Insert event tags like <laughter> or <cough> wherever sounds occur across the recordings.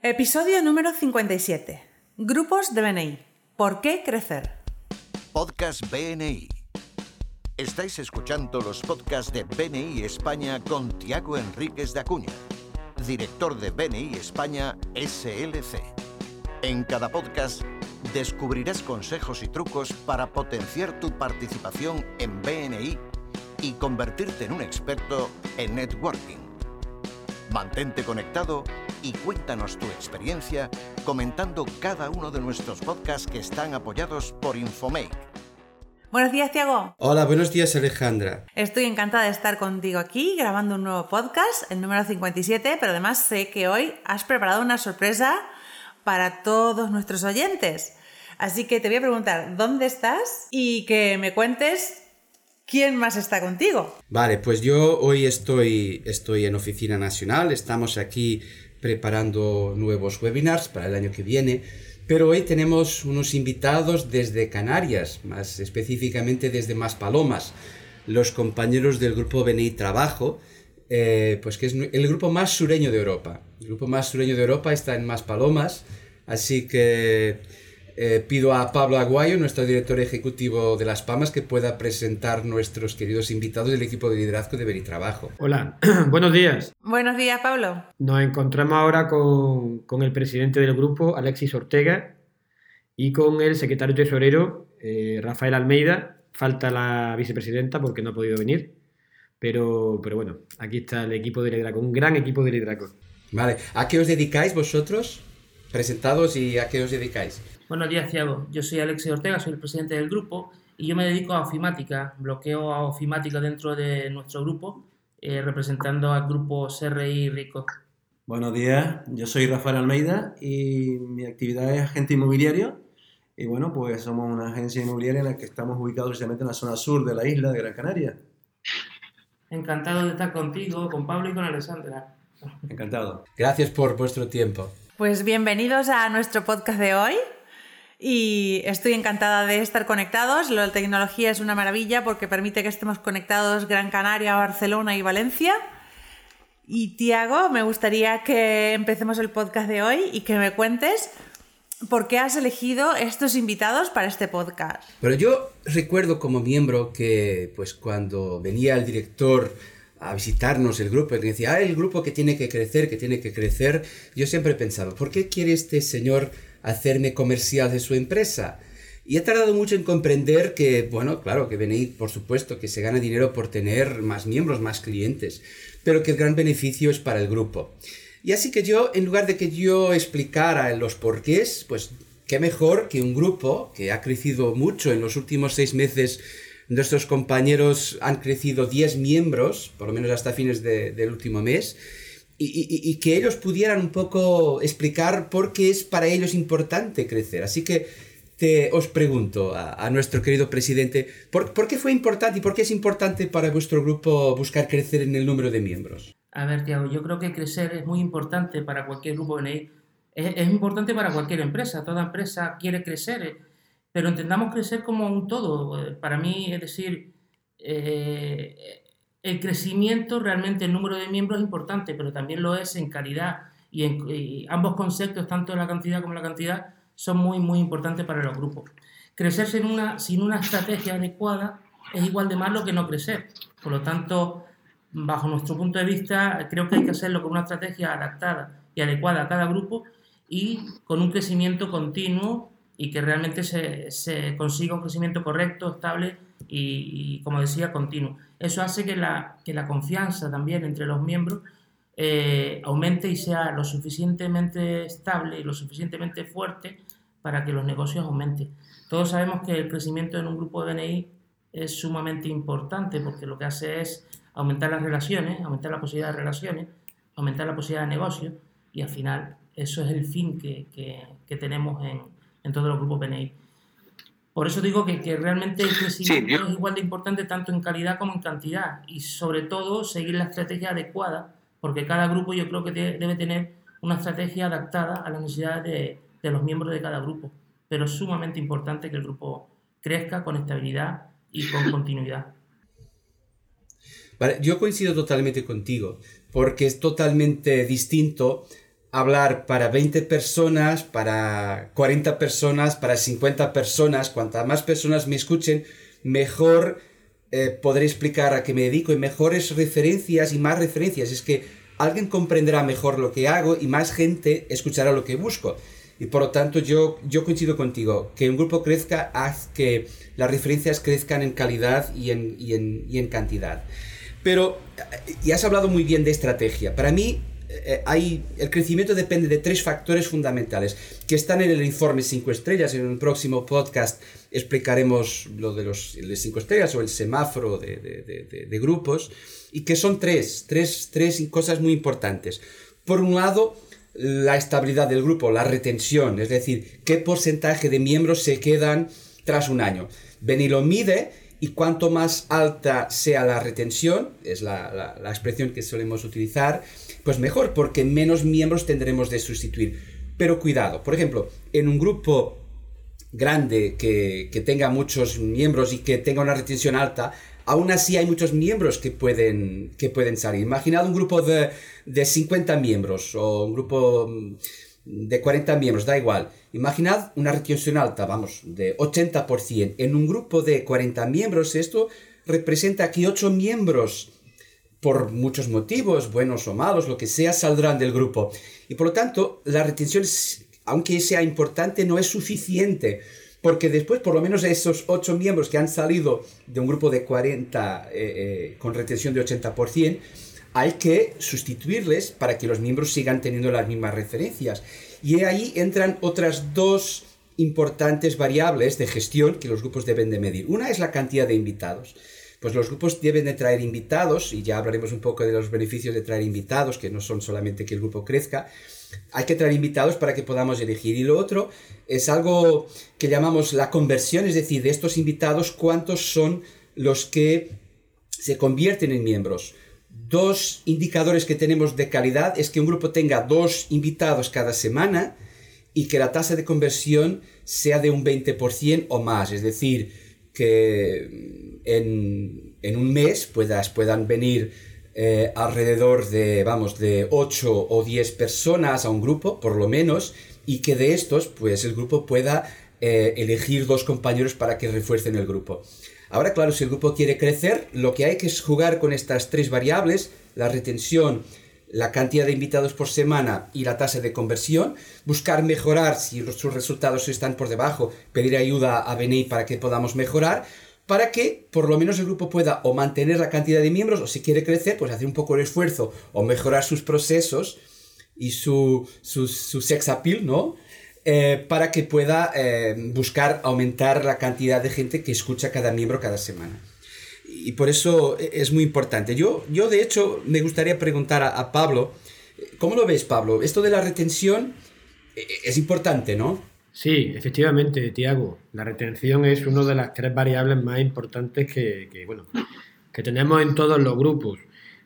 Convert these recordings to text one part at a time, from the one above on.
Episodio número 57. Grupos de BNI. ¿Por qué crecer? Podcast BNI. Estáis escuchando los podcasts de BNI España con Tiago Enríquez de Acuña, director de BNI España SLC. En cada podcast descubrirás consejos y trucos para potenciar tu participación en BNI y convertirte en un experto en networking. Mantente conectado y cuéntanos tu experiencia comentando cada uno de nuestros podcasts que están apoyados por Infomake. Buenos días, Tiago. Hola, buenos días, Alejandra. Estoy encantada de estar contigo aquí grabando un nuevo podcast, el número 57, pero además sé que hoy has preparado una sorpresa para todos nuestros oyentes. Así que te voy a preguntar, ¿dónde estás? Y que me cuentes ¿Quién más está contigo? Vale, pues yo hoy estoy, estoy en Oficina Nacional, estamos aquí preparando nuevos webinars para el año que viene, pero hoy tenemos unos invitados desde Canarias, más específicamente desde Maspalomas, los compañeros del grupo BNI Trabajo, eh, pues que es el grupo más sureño de Europa. El grupo más sureño de Europa está en Maspalomas, así que eh, pido a Pablo Aguayo, nuestro director ejecutivo de Las Palmas, que pueda presentar nuestros queridos invitados del equipo de liderazgo de Beritrabajo. Hola, <clears throat> buenos días. Buenos días, Pablo. Nos encontramos ahora con, con el presidente del grupo, Alexis Ortega, y con el secretario tesorero, eh, Rafael Almeida. Falta la vicepresidenta porque no ha podido venir. Pero, pero bueno, aquí está el equipo de liderazgo, un gran equipo de liderazgo. Vale, ¿a qué os dedicáis vosotros? Presentados y a qué os dedicáis. Buenos días, Thiago. Yo soy Alexis Ortega, soy el presidente del grupo y yo me dedico a ofimática, bloqueo a ofimática dentro de nuestro grupo, eh, representando al grupo CRI Rico. Buenos días, yo soy Rafael Almeida y mi actividad es agente inmobiliario. Y bueno, pues somos una agencia inmobiliaria en la que estamos ubicados precisamente en la zona sur de la isla de Gran Canaria. Encantado de estar contigo, con Pablo y con Alessandra. Encantado. Gracias por vuestro tiempo. Pues bienvenidos a nuestro podcast de hoy y estoy encantada de estar conectados. La tecnología es una maravilla porque permite que estemos conectados Gran Canaria, Barcelona y Valencia. Y Tiago, me gustaría que empecemos el podcast de hoy y que me cuentes por qué has elegido estos invitados para este podcast. Pero yo recuerdo como miembro que pues cuando venía el director a visitarnos el grupo y decía, ah, el grupo que tiene que crecer, que tiene que crecer, yo siempre pensaba, ¿por qué quiere este señor hacerme comercial de su empresa. Y he tardado mucho en comprender que, bueno, claro, que BNI, por supuesto, que se gana dinero por tener más miembros, más clientes, pero que el gran beneficio es para el grupo. Y así que yo, en lugar de que yo explicara los porqués, pues qué mejor que un grupo que ha crecido mucho en los últimos seis meses. Nuestros compañeros han crecido 10 miembros, por lo menos hasta fines del último mes, y, que ellos pudieran un poco explicar por qué es para ellos importante crecer. Así que te, os pregunto a, nuestro querido presidente, ¿por, ¿por, qué fue importante y por qué es importante para vuestro grupo buscar crecer en el número de miembros? A ver, Tiago, yo creo que crecer es muy importante para cualquier grupo BNI. Es, es importante para cualquier empresa. Toda empresa quiere crecer, eh, pero entendamos crecer como un todo. Eh, para mí, es decir, eh, el crecimiento, realmente el número de miembros es importante, pero también lo es en calidad. Y, en, ambos conceptos, tanto la cantidad como la cantidad, son muy, muy importantes para los grupos. Crecer sin una, sin una estrategia adecuada es igual de malo que no crecer. Por lo tanto, bajo nuestro punto de vista, creo que hay que hacerlo con una estrategia adaptada y adecuada a cada grupo y con un crecimiento continuo y que realmente se, se consiga un crecimiento correcto, estable y, como decía, continuo. Eso hace que la, que la confianza también entre los miembros eh, aumente y sea lo suficientemente estable y lo suficientemente fuerte para que los negocios aumenten. Todos sabemos que el crecimiento en un grupo de BNI es sumamente importante porque lo que hace es aumentar las relaciones, aumentar la posibilidad de relaciones, aumentar la posibilidad de negocio y al final eso es el fin que, que, que tenemos en, en todos los grupos BNI. Por eso digo que, que realmente el crecimiento es igual de importante tanto en calidad como en cantidad y sobre todo seguir la estrategia adecuada, porque cada grupo yo creo que debe tener una estrategia adaptada a las necesidades de, de los miembros de cada grupo. Pero es sumamente importante que el grupo crezca con estabilidad y con <laughs> continuidad. Vale, yo coincido totalmente contigo, porque es totalmente distinto hablar para 20 personas, para 40 personas, para 50 personas. Cuantas más personas me escuchen, mejor eh, podré explicar a qué me dedico y mejores referencias y más referencias. Es que alguien comprenderá mejor lo que hago y más gente escuchará lo que busco. Y por lo tanto yo, yo coincido contigo, que un grupo crezca haz que las referencias crezcan en calidad y en, y en, y en cantidad. Pero, eh, y has hablado muy bien de estrategia. Para mí, eh, hay, el crecimiento depende de tres factores fundamentales que están en el informe 5 estrellas. En un próximo podcast explicaremos lo de los 5 estrellas o el semáforo de, de, de, grupos y que son tres, tres, tres cosas muy importantes. Por un lado, la estabilidad del grupo, la retención, es decir, qué porcentaje de miembros se quedan tras un año. Beni lo mide y cuanto más alta sea la retención, es la, la, expresión que solemos utilizar, pues mejor, porque menos miembros tendremos de sustituir. Pero cuidado, por ejemplo, en un grupo grande que, que tenga muchos miembros y que tenga una retención alta, aún así hay muchos miembros que pueden, que pueden salir. Imaginad un grupo de, de 50 miembros o un grupo mm, de 40 miembros, da igual. Imaginad una retención alta, vamos, de 80%. En un grupo de 40 miembros esto representa que 8 miembros, por muchos motivos, buenos o malos, lo que sea, saldrán del grupo. Y por lo tanto, la retención, aunque sea importante, no es suficiente porque después, por lo menos esos ocho miembros que han salido de un grupo de 40 eh, eh, con retención de 80%, hay que sustituirles para que los miembros sigan teniendo las mismas referencias. Y ahí entran otras dos importantes variables de gestión que los grupos deben de medir. Una es la cantidad de invitados. Pues los grupos deben de traer invitados, y ya hablaremos un poco de los beneficios de traer invitados, que no son solamente que el grupo crezca, hay que traer invitados para que podamos elegir. Y lo otro es algo que llamamos la conversión, es decir, de estos invitados, cuántos son los que se convierten en miembros. Dos indicadores que tenemos de calidad es que un grupo tenga dos invitados cada semana y que la tasa de conversión sea de un 20% o más, es decir, que en, en un mes puedas, puedan venir eh, alrededor de, vamos, de 8 o 10 personas a un grupo, por lo menos, y que de estos, pues el grupo pueda eh, elegir dos compañeros para que refuercen el grupo. Ahora, claro, si el grupo quiere crecer, lo que hay que es jugar con estas tres variables, la retención, la cantidad de invitados por semana y la tasa de conversión, buscar mejorar si sus resultados están por debajo, pedir ayuda a BNI para que podamos mejorar, para que por lo menos el grupo pueda o mantener la cantidad de miembros o si quiere crecer, pues hacer un poco el esfuerzo o mejorar sus procesos y su, su, sex appeal, ¿no? Eh, para que pueda eh, buscar aumentar la cantidad de gente que escucha cada miembro cada semana. Y por eso es muy importante. Yo, yo de hecho, me gustaría preguntar a, Pablo, ¿cómo lo ves, Pablo? Esto de la retención eh, es importante, ¿no? Sí, efectivamente, Tiago. La retención es una de las tres variables más importantes que, bueno, que tenemos en todos los grupos.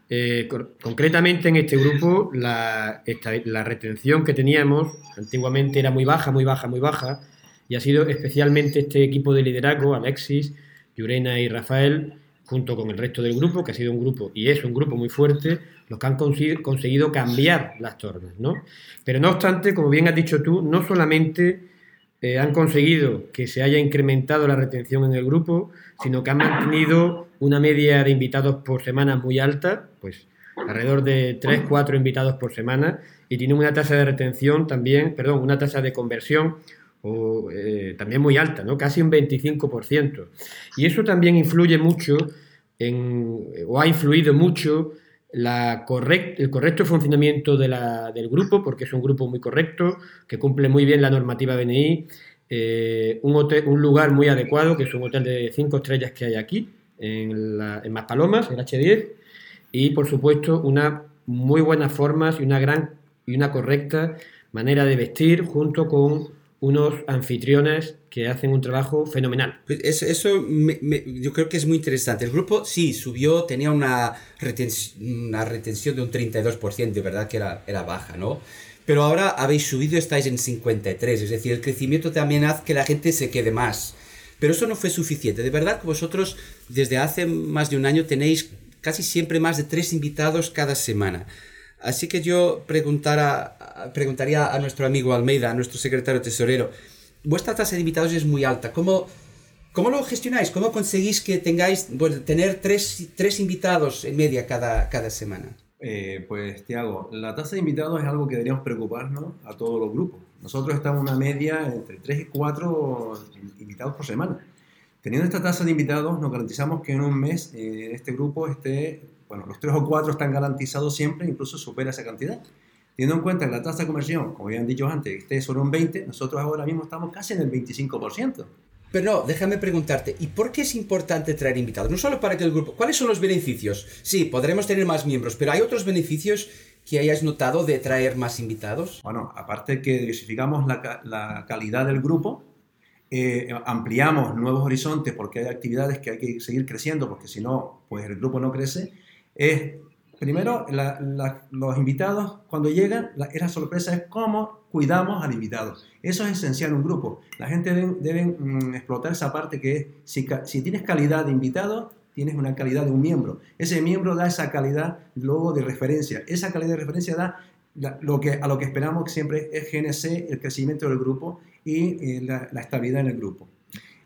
Eh, concretamente en este grupo, la, la retención que teníamos antiguamente era muy baja, muy baja, muy baja, y ha sido especialmente este equipo de liderazgo, Alexis, Yurena y Rafael, junto con el resto del grupo, que ha sido un grupo, y es un grupo muy fuerte, los que han conseguido cambiar las tornas, ¿no? Pero no obstante, como bien has dicho tú, no solamente eh, han conseguido que se haya incrementado la retención en el grupo, sino que han mantenido una media de invitados por semana muy alta, pues alrededor de 3, 4 invitados por semana, y tienen una tasa de retención también, perdón, una tasa de conversión eh, también muy alta, ¿no? casi un 25%. Y eso también influye mucho en, o ha influido mucho el correcto funcionamiento del grupo, porque es un grupo muy correcto, que cumple muy bien la normativa BNI, eh, un, hotel, un lugar muy adecuado, que es un hotel de cinco estrellas que hay aquí, en, la, en Maspalomas, en H10, y por supuesto unas muy buenas formas y una gran y una correcta manera de vestir junto con unos anfitriones que hacen un trabajo fenomenal. Pues eso, eso yo creo que es muy interesante. El grupo sí subió, tenía una, retención, una retención de un 32%, de verdad que era, era baja, ¿no? Pero ahora habéis subido, estáis en 53, es decir, el crecimiento también hace que la gente se quede más. Pero eso no fue suficiente. De verdad que vosotros desde hace más de un año tenéis casi siempre más de tres invitados cada semana. Así que yo preguntaría a nuestro amigo Almeida, a nuestro secretario tesorero, vuestra tasa de invitados es muy alta. ¿Cómo, cómo lo gestionáis? ¿Cómo conseguís que tengáis, tener tres, tres, invitados en media cada, cada semana? Eh, pues, Tiago, la tasa de invitados es algo que deberíamos preocuparnos a todos los grupos. Nosotros estamos en una media entre 3 y 4 invitados por semana. Teniendo esta tasa de invitados, nos garantizamos que en un mes eh, este grupo esté, bueno, los 3 o 4 están garantizados siempre, incluso supera esa cantidad. Teniendo en cuenta que la tasa de conversión, como habían dicho antes, esté sobre un 20, nosotros ahora mismo estamos casi en el 25%. Pero no, déjame preguntarte, ¿y por qué es importante traer invitados? No solo para que el grupo... ¿Cuáles son los beneficios? Sí, podremos tener más miembros, pero ¿hay otros beneficios que hayas notado de traer más invitados? Bueno, aparte que diversificamos la, la calidad del grupo, eh, ampliamos nuevos horizontes porque hay actividades que hay que seguir creciendo, porque si no, pues el grupo no crece, es Primero, los invitados, cuando llegan, la, la, sorpresa es cómo cuidamos al invitado. Eso es esencial en un grupo. La gente debe, mm, explotar esa parte que es, si, si, tienes calidad de invitado, tienes una calidad de un miembro. Ese miembro da esa calidad luego de referencia. Esa calidad de referencia da lo que, a lo que esperamos siempre es GNC, el crecimiento del grupo y eh, la, la estabilidad en el grupo.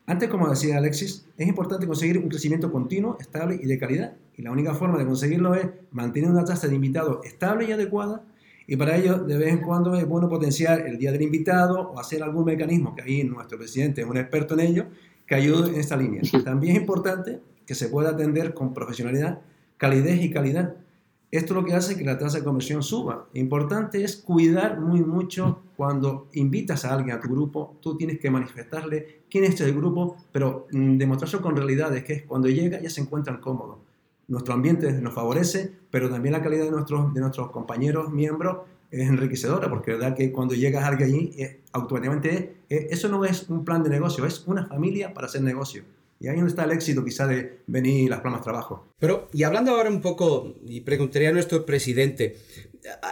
Antes, como decía Alexis, es importante conseguir un crecimiento continuo, estable y de calidad. Y la única forma de conseguirlo es mantener una tasa de invitados estable y adecuada. Y para ello, de vez en cuando es bueno potenciar el día del invitado o hacer algún mecanismo, que ahí nuestro presidente es un experto en ello, que ayude en esta línea. <laughs> También es importante que se pueda atender con profesionalidad, calidez y calidad esto es lo que hace que la tasa de conversión suba. Importante es cuidar muy mucho cuando invitas a alguien a tu grupo, tú tienes que manifestarle quién es el grupo, pero mm, demostrarlo con realidades, que cuando llega ya se encuentran cómodos. Nuestro ambiente nos favorece, pero también la calidad de nuestros, de nuestros compañeros, miembros, es enriquecedora, porque verdad que cuando llegas a alguien allí, automáticamente eso no es un plan de negocio, es una familia para hacer negocio. Y ahí donde está el éxito quizá de venir las palmas trabajo. Pero, y hablando ahora un poco, y preguntaría a nuestro presidente,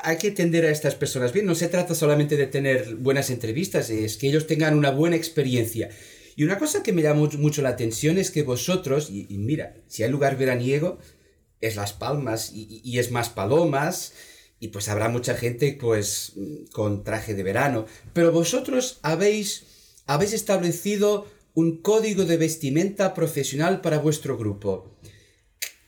hay que atender a estas personas bien, no se trata solamente de tener buenas entrevistas, es que ellos tengan una buena experiencia. Y una cosa que me llama mucho la atención es que vosotros, y, mira, si hay lugar veraniego, es Las Palmas y, y, es más palomas, y pues habrá mucha gente pues con traje de verano, pero vosotros habéis, habéis establecido un código de vestimenta profesional para vuestro grupo.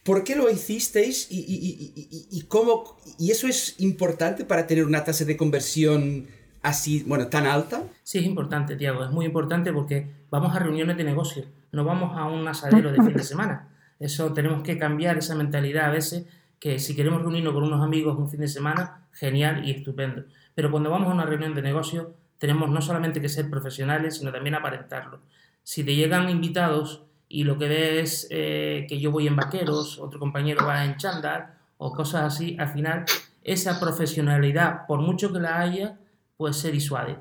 ¿Por qué lo hicisteis y, cómo? ¿Y eso es importante para tener una tasa de conversión así, bueno, tan alta? Sí, es importante, Tiago, es muy importante porque vamos a reuniones de negocio, no vamos a un asadero de fin de semana. Eso tenemos que cambiar esa mentalidad a veces, que si queremos reunirnos con unos amigos un fin de semana, genial y estupendo. Pero cuando vamos a una reunión de negocio, tenemos no solamente que ser profesionales, sino también aparentarlo si te llegan invitados y lo que ves es eh, que yo voy en vaqueros, otro compañero va en chándal o cosas así, al final esa profesionalidad, por mucho que la haya, pues se disuade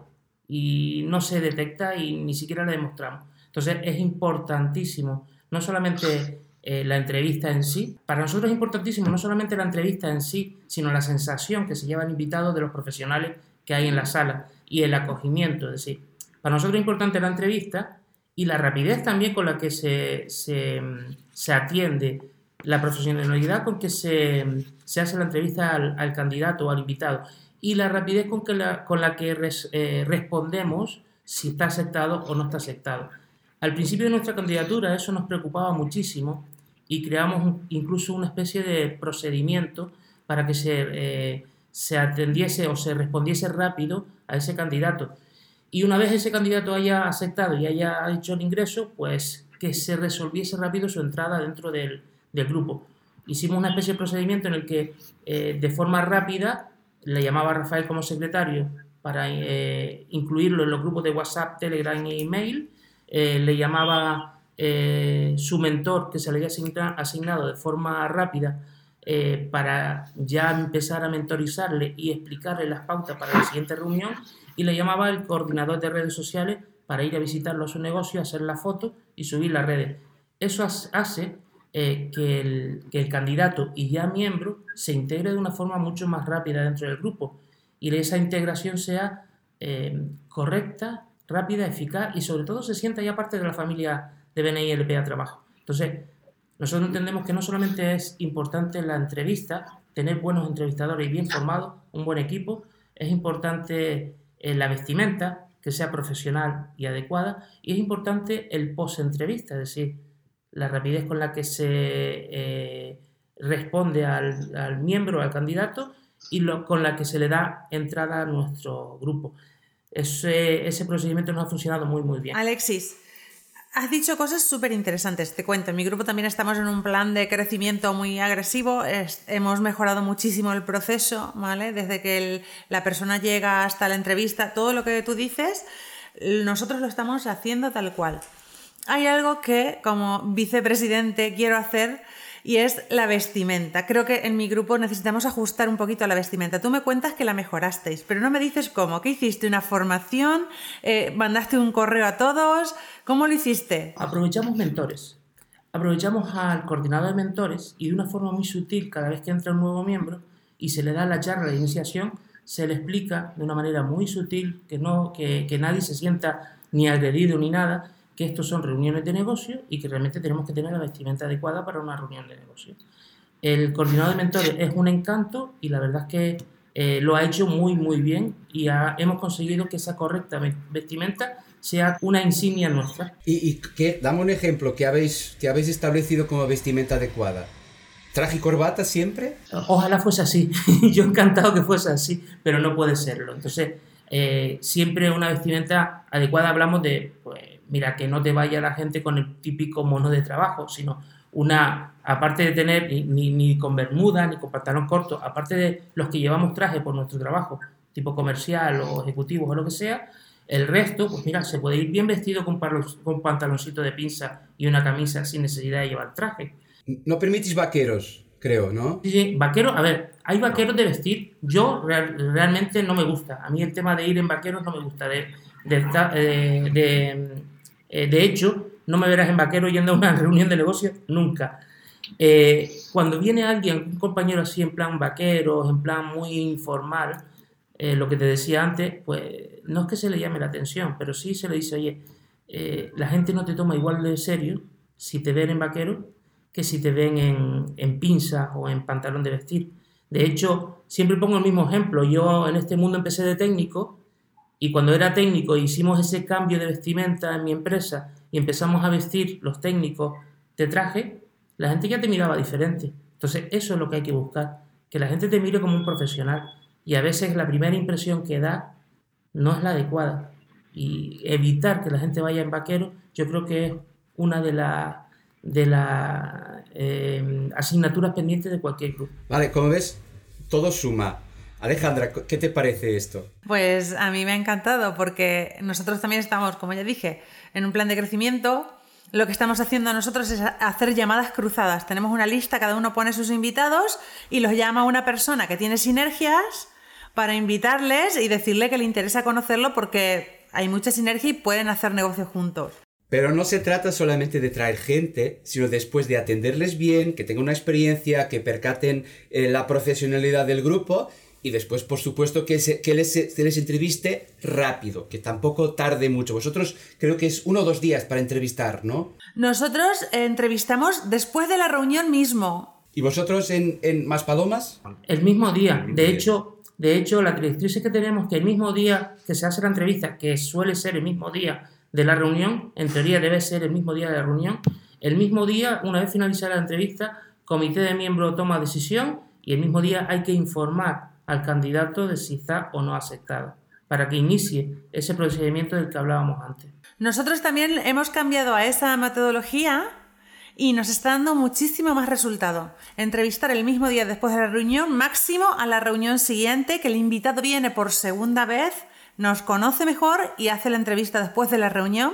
y no se detecta y ni siquiera la demostramos. Entonces es importantísimo, no solamente eh, la entrevista en sí, para nosotros es importantísimo no solamente la entrevista en sí, sino la sensación que se lleva el invitado de los profesionales que hay en la sala y el acogimiento. Es decir, para nosotros es importante la entrevista, y la rapidez también con la que se, se, atiende, la profesionalidad con que se, se hace la entrevista al, candidato o al invitado y la rapidez con, que la, con la que eh, respondemos si está aceptado o no está aceptado. Al principio de nuestra candidatura eso nos preocupaba muchísimo y creamos incluso una especie de procedimiento para que se, eh, se atendiese o se respondiese rápido a ese candidato. Y una vez ese candidato haya aceptado y haya hecho el ingreso, pues que se resolviese rápido su entrada dentro del, grupo. Hicimos una especie de procedimiento en el que eh, de forma rápida le llamaba a Rafael como secretario para eh, incluirlo en los grupos de WhatsApp, Telegram e email. Eh, le llamaba su mentor que se le había asignado de forma rápida para ya empezar a mentorizarle y explicarle las pautas para la siguiente reunión y le llamaba el coordinador de redes sociales para ir a visitarlo a su negocio, hacer la foto y subir las redes. Eso hace eh, que, el, candidato y ya miembro se integre de una forma mucho más rápida dentro del grupo y esa integración sea eh, correcta, rápida, eficaz y sobre todo se sienta ya parte de la familia de BNI LPA Trabajo. Entonces, nosotros entendemos que no solamente es importante la entrevista, tener buenos entrevistadores y bien formados, un buen equipo. Es importante eh, la vestimenta, que sea profesional y adecuada. Y es importante el post-entrevista, es decir, la rapidez con la que se eh, responde al, al, miembro, al candidato, y lo, con la que se le da entrada a nuestro grupo. Ese, ese procedimiento nos ha funcionado muy, muy bien. Alexis, Has dicho cosas súper interesantes, te cuento. En mi grupo también estamos en un plan de crecimiento muy agresivo. hemos mejorado muchísimo el proceso, ¿vale? Desde que la persona llega hasta la entrevista, todo lo que tú dices, nosotros lo estamos haciendo tal cual. Hay algo que como vicepresidente quiero hacer y es la vestimenta. Creo que en mi grupo necesitamos ajustar un poquito la vestimenta. Tú me cuentas que la mejorasteis, pero no me dices cómo. ¿Qué hiciste? ¿Una formación? Eh, ¿Mandaste un correo a todos? ¿Cómo lo hiciste? Aprovechamos mentores. Aprovechamos al coordinador de mentores y de una forma muy sutil, cada vez que entra un nuevo miembro y se le da la charla de iniciación, se le explica de una manera muy sutil, que, no, que, que nadie se sienta ni agredido ni nada, que estos son reuniones de negocio y que realmente tenemos que tener la vestimenta adecuada para una reunión de negocio. El coordinador de mentores es un encanto y la verdad es que eh, lo ha hecho muy muy bien y hemos conseguido que esa correcta vestimenta sea una insignia nuestra. ¿Y, y qué? Dame un ejemplo que habéis, que habéis establecido como vestimenta adecuada. ¿Traje y corbata siempre? Ojalá fuese así. <laughs> Yo encantado que fuese así, pero no puede serlo. Entonces, eh, siempre una vestimenta adecuada hablamos de pues, mira, que no te vaya la gente con el típico mono de trabajo, sino una, aparte de tener ni, ni, con bermuda, ni con pantalón corto, aparte de los que llevamos traje por nuestro trabajo, tipo comercial o ejecutivo o lo que sea, el resto, pues mira, se puede ir bien vestido con, con pantaloncito de pinza y una camisa sin necesidad de llevar traje. No permitís vaqueros, creo, ¿no? Sí, sí, vaqueros, a ver, hay vaqueros de vestir, yo realmente no me gusta, a mí el tema de ir en vaqueros no me gusta, de, de, de, de eh, de hecho, no me verás en vaquero yendo a una <laughs> reunión de negocios nunca. Eh, cuando viene alguien, un compañero así en plan vaquero, en plan muy informal, eh, lo que te decía antes, pues no es que se le llame la atención, pero sí se le dice, oye, la gente no te toma igual de serio si te ven en vaquero que si te ven en, en pinza o en pantalón de vestir. De hecho, siempre pongo el mismo ejemplo. Yo en este mundo empecé de técnico y cuando era técnico hicimos ese cambio de vestimenta en mi empresa y empezamos a vestir los técnicos de traje, la gente ya te miraba diferente. Entonces eso es lo que hay que buscar, que la gente te mire como un profesional. Y a veces la primera impresión que da no es la adecuada. Y evitar que la gente vaya en vaquero, yo creo que es una de las de las eh, asignaturas pendientes de cualquier grupo. Vale, como ves, todo suma. Alejandra, ¿qué te parece esto? Pues a mí me ha encantado porque nosotros también estamos, como ya dije, en un plan de crecimiento. Lo que estamos haciendo nosotros es hacer llamadas cruzadas. Tenemos una lista, cada uno pone sus invitados y los llama una persona que tiene sinergias para invitarles y decirle que le interesa conocerlo porque hay mucha sinergia y pueden hacer negocios juntos. Pero no se trata solamente de traer gente, sino después de atenderles bien, que tengan una experiencia, que percaten eh, la profesionalidad del grupo y después, por supuesto, que, se, que les, les, entreviste rápido, que tampoco tarde mucho. Vosotros creo que es uno o dos días para entrevistar, ¿no? Nosotros entrevistamos después de la reunión mismo. ¿Y vosotros en, en Maspalomas? El mismo día. De hecho, de hecho, la directriz es que tenemos que el mismo día que se hace la entrevista, que suele ser el mismo día de la reunión, en teoría debe ser el mismo día de la reunión, el mismo día, una vez finalizada la entrevista, comité de miembros toma decisión y el mismo día hay que informar al candidato de si está o no aceptado, para que inicie ese procedimiento del que hablábamos antes. Nosotros también hemos cambiado a esa metodología y nos está dando muchísimo más resultado. Entrevistar el mismo día después de la reunión, máximo a la reunión siguiente, que el invitado viene por segunda vez, nos conoce mejor y hace la entrevista después de la reunión.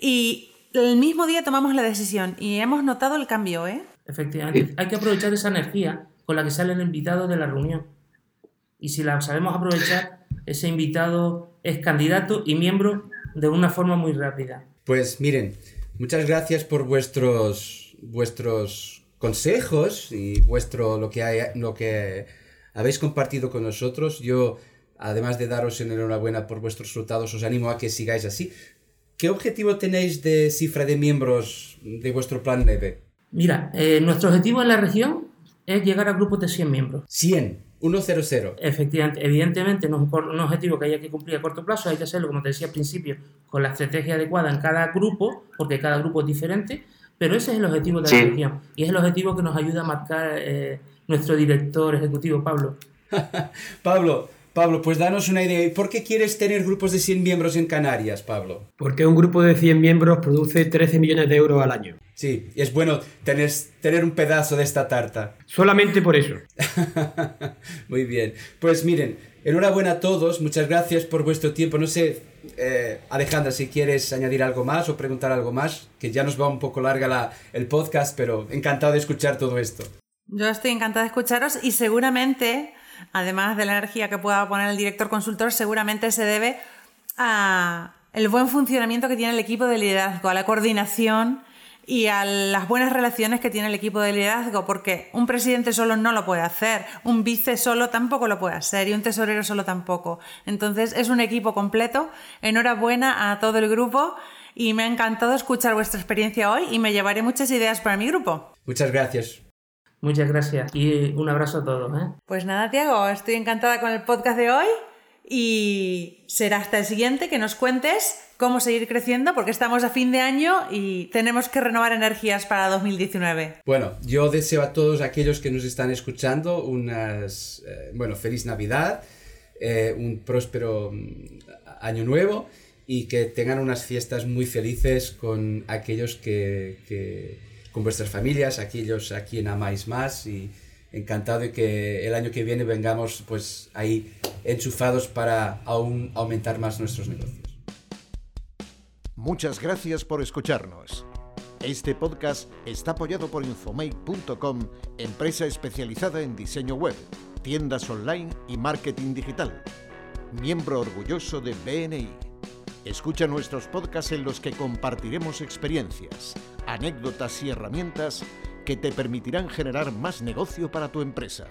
Y el mismo día tomamos la decisión y hemos notado el cambio, ¿eh? Efectivamente, hay que aprovechar esa energía con la que sale el invitado de la reunión. Y si la sabemos aprovechar, ese invitado es candidato y miembro de una forma muy rápida. Pues miren, muchas gracias por vuestros, vuestros consejos y vuestro, lo, que hay, lo que habéis compartido con nosotros. Yo, además de daros enhorabuena por vuestros resultados, os animo a que sigáis así. ¿Qué objetivo tenéis de cifra de miembros de vuestro plan NEVE? Mira, eh, nuestro objetivo en la región es llegar a grupos de 100 miembros. 100, 100. Efectivamente, evidentemente no es un, objetivo que haya que cumplir a corto plazo, hay que hacerlo, como te decía al principio, con la estrategia adecuada en cada grupo, porque cada grupo es diferente, pero ese es el objetivo de la Sí. región y es el objetivo que nos ayuda a marcar eh, nuestro director ejecutivo, Pablo. <laughs> Pablo, Pablo, pues danos una idea. ¿Por qué quieres tener grupos de 100 miembros en Canarias, Pablo? Porque un grupo de 100 miembros produce 13 millones de euros al año. Sí, es bueno tener, tener un pedazo de esta tarta. Solamente por eso. <laughs> Muy bien. Pues miren, enhorabuena a todos. Muchas gracias por vuestro tiempo. No sé, eh, Alejandra, si quieres añadir algo más o preguntar algo más, que ya nos va un poco larga la- el podcast, pero encantado de escuchar todo esto. Yo estoy encantada de escucharos y seguramente, además de la energía que pueda poner el director consultor, seguramente se debe a el buen funcionamiento que tiene el equipo de liderazgo, a la coordinación y a las buenas relaciones que tiene el equipo de liderazgo, porque un presidente solo no lo puede hacer, un vice solo tampoco lo puede hacer y un tesorero solo tampoco. Entonces es un equipo completo. Enhorabuena a todo el grupo y me ha encantado escuchar vuestra experiencia hoy y me llevaré muchas ideas para mi grupo. Muchas gracias. Muchas gracias y un abrazo a todos. ¿eh? Pues nada, Tiago, estoy encantada con el podcast de hoy y será hasta el siguiente que nos cuentes cómo seguir creciendo porque estamos a fin de año y tenemos que renovar energías para 2019. Bueno, yo deseo a todos aquellos que nos están escuchando unas, eh, bueno, feliz Navidad, eh, un próspero mm, año nuevo y que tengan unas fiestas muy felices con aquellos que, que- con vuestras familias, aquellos a quien amáis más y encantado de que el año que viene vengamos pues ahí enchufados para aún aumentar más nuestros negocios. Muchas gracias por escucharnos. Este podcast está apoyado por Infomake.com, empresa especializada en diseño web, tiendas online y marketing digital. Miembro orgulloso de BNI. Escucha nuestros podcasts en los que compartiremos experiencias, anécdotas y herramientas que te permitirán generar más negocio para tu empresa.